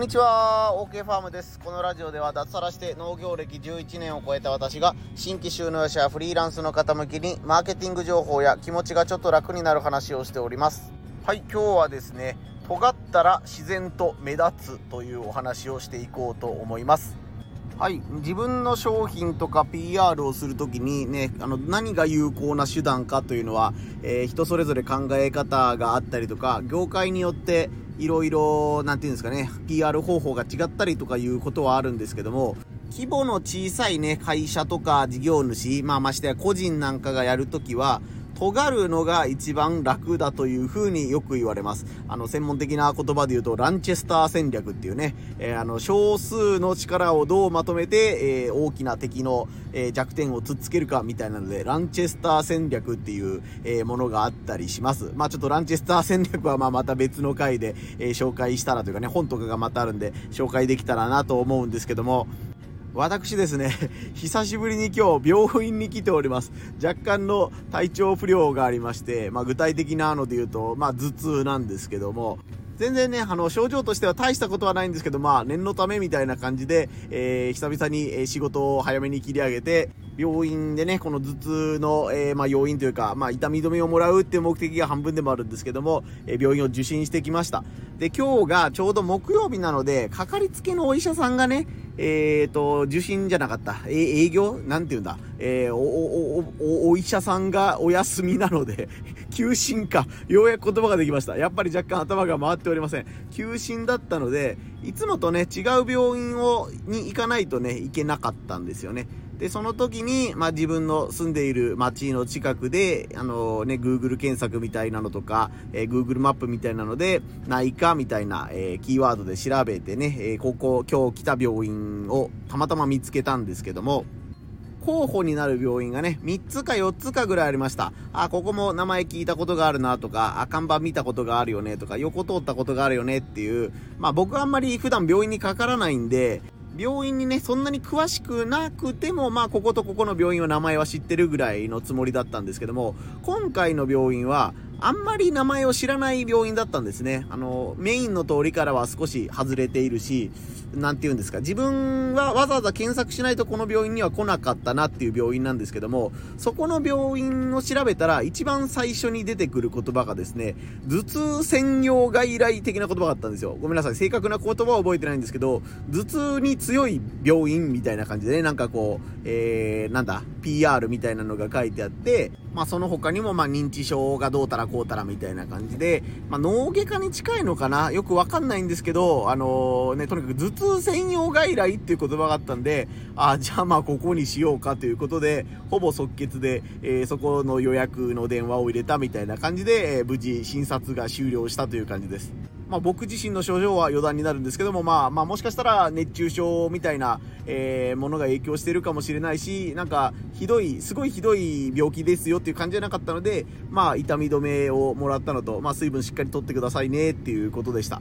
んにちは。OK ファームです。このラジオでは脱サラして農業歴11年を超えた私が新規収納者やフリーランスの方向けにマーケティング情報や気持ちがちょっと楽になる話をしております。はい今日はですね尖ったら自然と目立つというお話をしていこうと思います。はい自分の商品とか PR をするときにねあの何が有効な手段かというのは、えー、人それぞれ考え方があったりとか業界によっていろいろ、なんていうんですかね、PR 方法が違ったりとかいうことはあるんですけども、規模の小さいね、会社とか事業主、まあましてや個人なんかがやるときは、尖るのが一番楽だというふうによく言われます。あの、専門的な言葉で言うと、ランチェスター戦略っていうね、えー、あの、少数の力をどうまとめて、えー、大きな敵の、えー、弱点をつっつけるかみたいなので、ランチェスター戦略っていう、えものがあったりします。まあちょっとランチェスター戦略はまあまた別の回で、え紹介したらというかね、本とかがまたあるんで、紹介できたらなと思うんですけども、私ですね、久しぶりに今日病院に来ております。若干の体調不良がありまして、まあ具体的なので言うと、まあ頭痛なんですけども、全然ね、あの、症状としては大したことはないんですけど、まあ、念のためみたいな感じで、えー、久々に仕事を早めに切り上げて、病院でね、この頭痛の、えー、まあ、要因というか、まあ、痛み止めをもらうっていう目的が半分でもあるんですけども、えー、病院を受診してきました。で、今日がちょうど木曜日なので、かかりつけのお医者さんがね、えっ、ー、と、受診じゃなかった。え、営業？なんて言うんだ。えー、お、お、お、お医者さんがお休みなので 休診か。ようやく言葉ができました。やっぱり若干頭が回っておりません。休診だったので、いつもとね、違う病院を、に行かないとね、行けなかったんですよね。で、その時に、まあ、自分の住んでいる街の近くで、あのね、Google 検索みたいなのとか、えー、Google マップみたいなので、ないかみたいな、えー、キーワードで調べてね、えー、ここ、今日来た病院をたまたま見つけたんですけども、候補になる病院がね、3つか4つかぐらいありました。あ、ここも名前聞いたことがあるなとか、あ、看板見たことがあるよねとか、横通ったことがあるよねっていう、まあ僕あんまり普段病院にかからないんで、病院にね、そんなに詳しくなくても、まあ、こことここの病院は名前は知ってるぐらいのつもりだったんですけども、今回の病院は、あんまり名前を知らない病院だったんですね。あの、メインの通りからは少し外れているし、なんて言うんですか、自分はわざわざ検索しないとこの病院には来なかったなっていう病院なんですけども、そこの病院を調べたら、一番最初に出てくる言葉がですね、頭痛専用外来的な言葉があったんですよ。ごめんなさい、正確な言葉は覚えてないんですけど、頭痛に強い病院みたいな感じでね、なんかこう、えー、なんだ、PR みたいなのが書いてあって、まあその他にもまあ認知症がどうたらこうたらみたいな感じで、まあ脳外科に近いのかな？よくわかんないんですけど、あのー、ね、とにかく頭痛専用外来っていう言葉があったんで、あ、じゃあまあここにしようかということで、ほぼ即決で、えー、そこの予約の電話を入れたみたいな感じで、えー、無事診察が終了したという感じです。まあ、僕自身の症状は余談になるんですけども、まあ、まあ、もしかしたら熱中症みたいな、えー、ものが影響してるかもしれないし、なんか、ひどい、すごいひどい病気ですよっていう感じじゃなかったので、まあ、痛み止めをもらったのと、まあ、水分しっかりとってくださいねっていうことでした。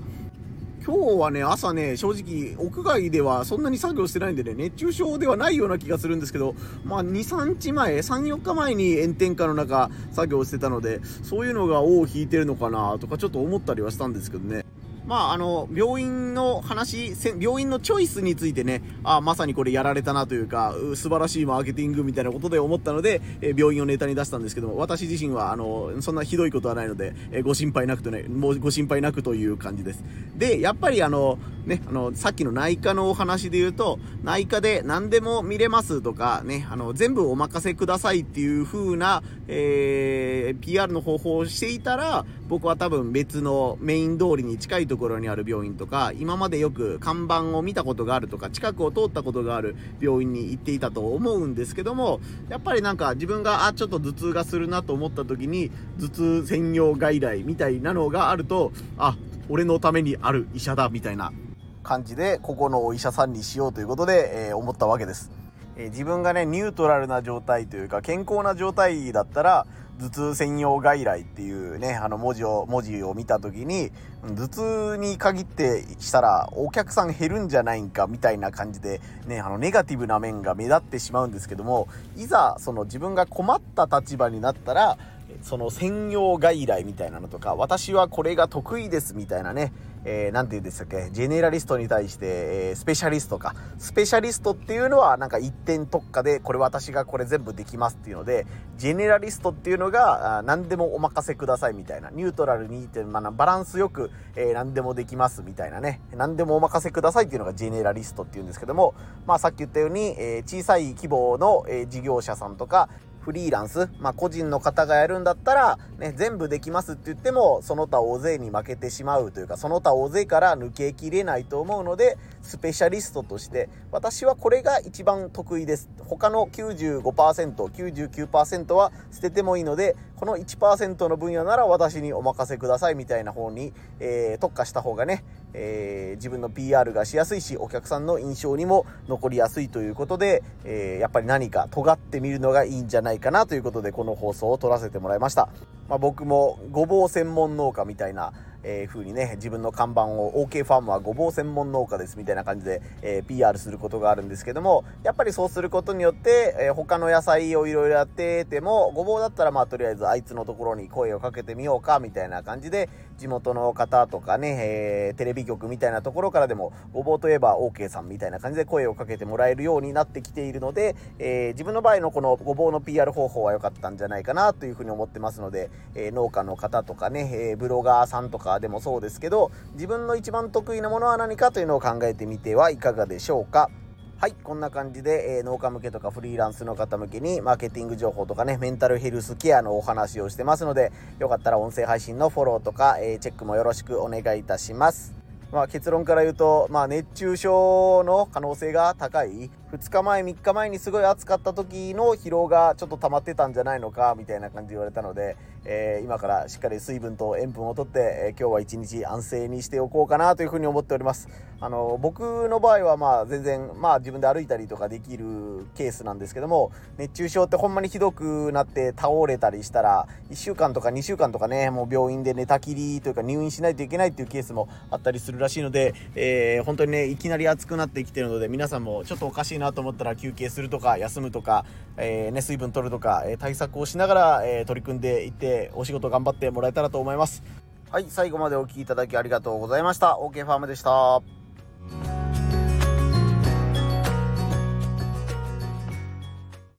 今日はね、朝ね、正直、屋外ではそんなに作業してないんでね、熱中症ではないような気がするんですけど、まあ、2、3日前、3、4日前に炎天下の中、作業してたので、そういうのが尾を引いてるのかなとかちょっと思ったりはしたんですけどね。まあ、あの、病院の話、病院のチョイスについてね、あまさにこれやられたなというか、素晴らしいマーケティングみたいなことで思ったので、え病院をネタに出したんですけども、私自身は、あの、そんなひどいことはないので、えご心配なくとね、もうご心配なくという感じです。で、やっぱりあの、ね、あの、さっきの内科のお話で言うと、内科で何でも見れますとか、ね、あの、全部お任せくださいっていう風な、えー、PR の方法をしていたら、僕は多分別のメイン通りに近いところにある病院とか、今までよく看板を見たことがあるとか、近くを通ったことがある病院に行っていたと思うんですけども、やっぱりなんか自分が、あ、ちょっと頭痛がするなと思った時に、頭痛専用外来みたいなのがあると、あ、俺のためにある医者だみたいな感じで、ここのお医者さんにしようということで、えー、思ったわけです。えー、自分がね、ニュートラルな状態というか、健康な状態だったら、頭痛専用外来っていうね、あの文字を、文字を見た時に、頭痛に限ってしたらお客さん減るんじゃないんかみたいな感じで、ね、あのネガティブな面が目立ってしまうんですけども、いざその自分が困った立場になったら、その専用外来みたいなのとか、私はこれが得意ですみたいなね、えー、なんて言うんでしたっけ、ジェネラリストに対して、えー、スペシャリストか。スペシャリストっていうのは、なんか一点特化で、これ私がこれ全部できますっていうので、ジェネラリストっていうのが、あ何でもお任せくださいみたいな。ニュートラルに、まあ、バランスよく、えー、何でもできますみたいなね。何でもお任せくださいっていうのがジェネラリストっていうんですけども、まあさっき言ったように、え小さい規模の、え事業者さんとか、フリーランス、まあ、個人の方がやるんだったら、ね、全部できますって言っても、その他大勢に負けてしまうというか、その他大勢から抜けきれないと思うので、スペシャリストとして、私はこれが一番得意です。他の95%、99%は捨ててもいいので、この1%の分野なら私にお任せくださいみたいな方に、えー、特化した方がね、えー、自分の PR がしやすいし、お客さんの印象にも残りやすいということで、えー、やっぱり何か尖ってみるのがいいんじゃないかなということで、この放送を撮らせてもらいました。まあ、僕もごぼう専門農家みたいな、えー、風にね、自分の看板を OK ファームはごぼう専門農家ですみたいな感じで、えー、PR することがあるんですけども、やっぱりそうすることによって、えー、他の野菜をいろいろやってても、ごぼうだったらまあとりあえずあいつのところに声をかけてみようかみたいな感じで、地元の方とかね、えー、テレビ局みたいなところからでも、ごぼうといえば OK さんみたいな感じで声をかけてもらえるようになってきているので、えー、自分の場合のこのごぼうの PR 方法は良かったんじゃないかなというふうに思ってますので、えー、農家の方とかね、えー、ブロガーさんとかでもそうですけど、けど自分の一番得意なものは何かというのを考えてみてはいかがでしょうか？はい、こんな感じで、えー、農家向けとかフリーランスの方向けにマーケティング情報とかね、メンタルヘルスケアのお話をしてますので、よかったら音声配信のフォローとか、えー、チェックもよろしくお願いいたします。まあ、結論から言うと、まあ、熱中症の可能性が高い2日前3日前にすごい暑かった時の疲労がちょっと溜まってたんじゃないのかみたいな感じで言われたので、えー、今からしっかり水分と塩分をとって、えー、今日は一日安静にしておこうかなというふうに思っております。あの僕の場合はまあ全然まあ自分で歩いたりとかできるケースなんですけども熱中症ってほんまにひどくなって倒れたりしたら1週間とか2週間とかねもう病院で寝たきりというか入院しないといけないっていうケースもあったりするらしいので、えー、本当にねいきなり暑くなってきてるので皆さんもちょっとおかしいなと思ったら休憩するとか休むとか、えー、ね、水分取るとか、えー、対策をしながら、えー、取り組んでいってお仕事頑張ってもらえたらと思います。はい、最後までお聴きいただきありがとうございました。OK ファームでした。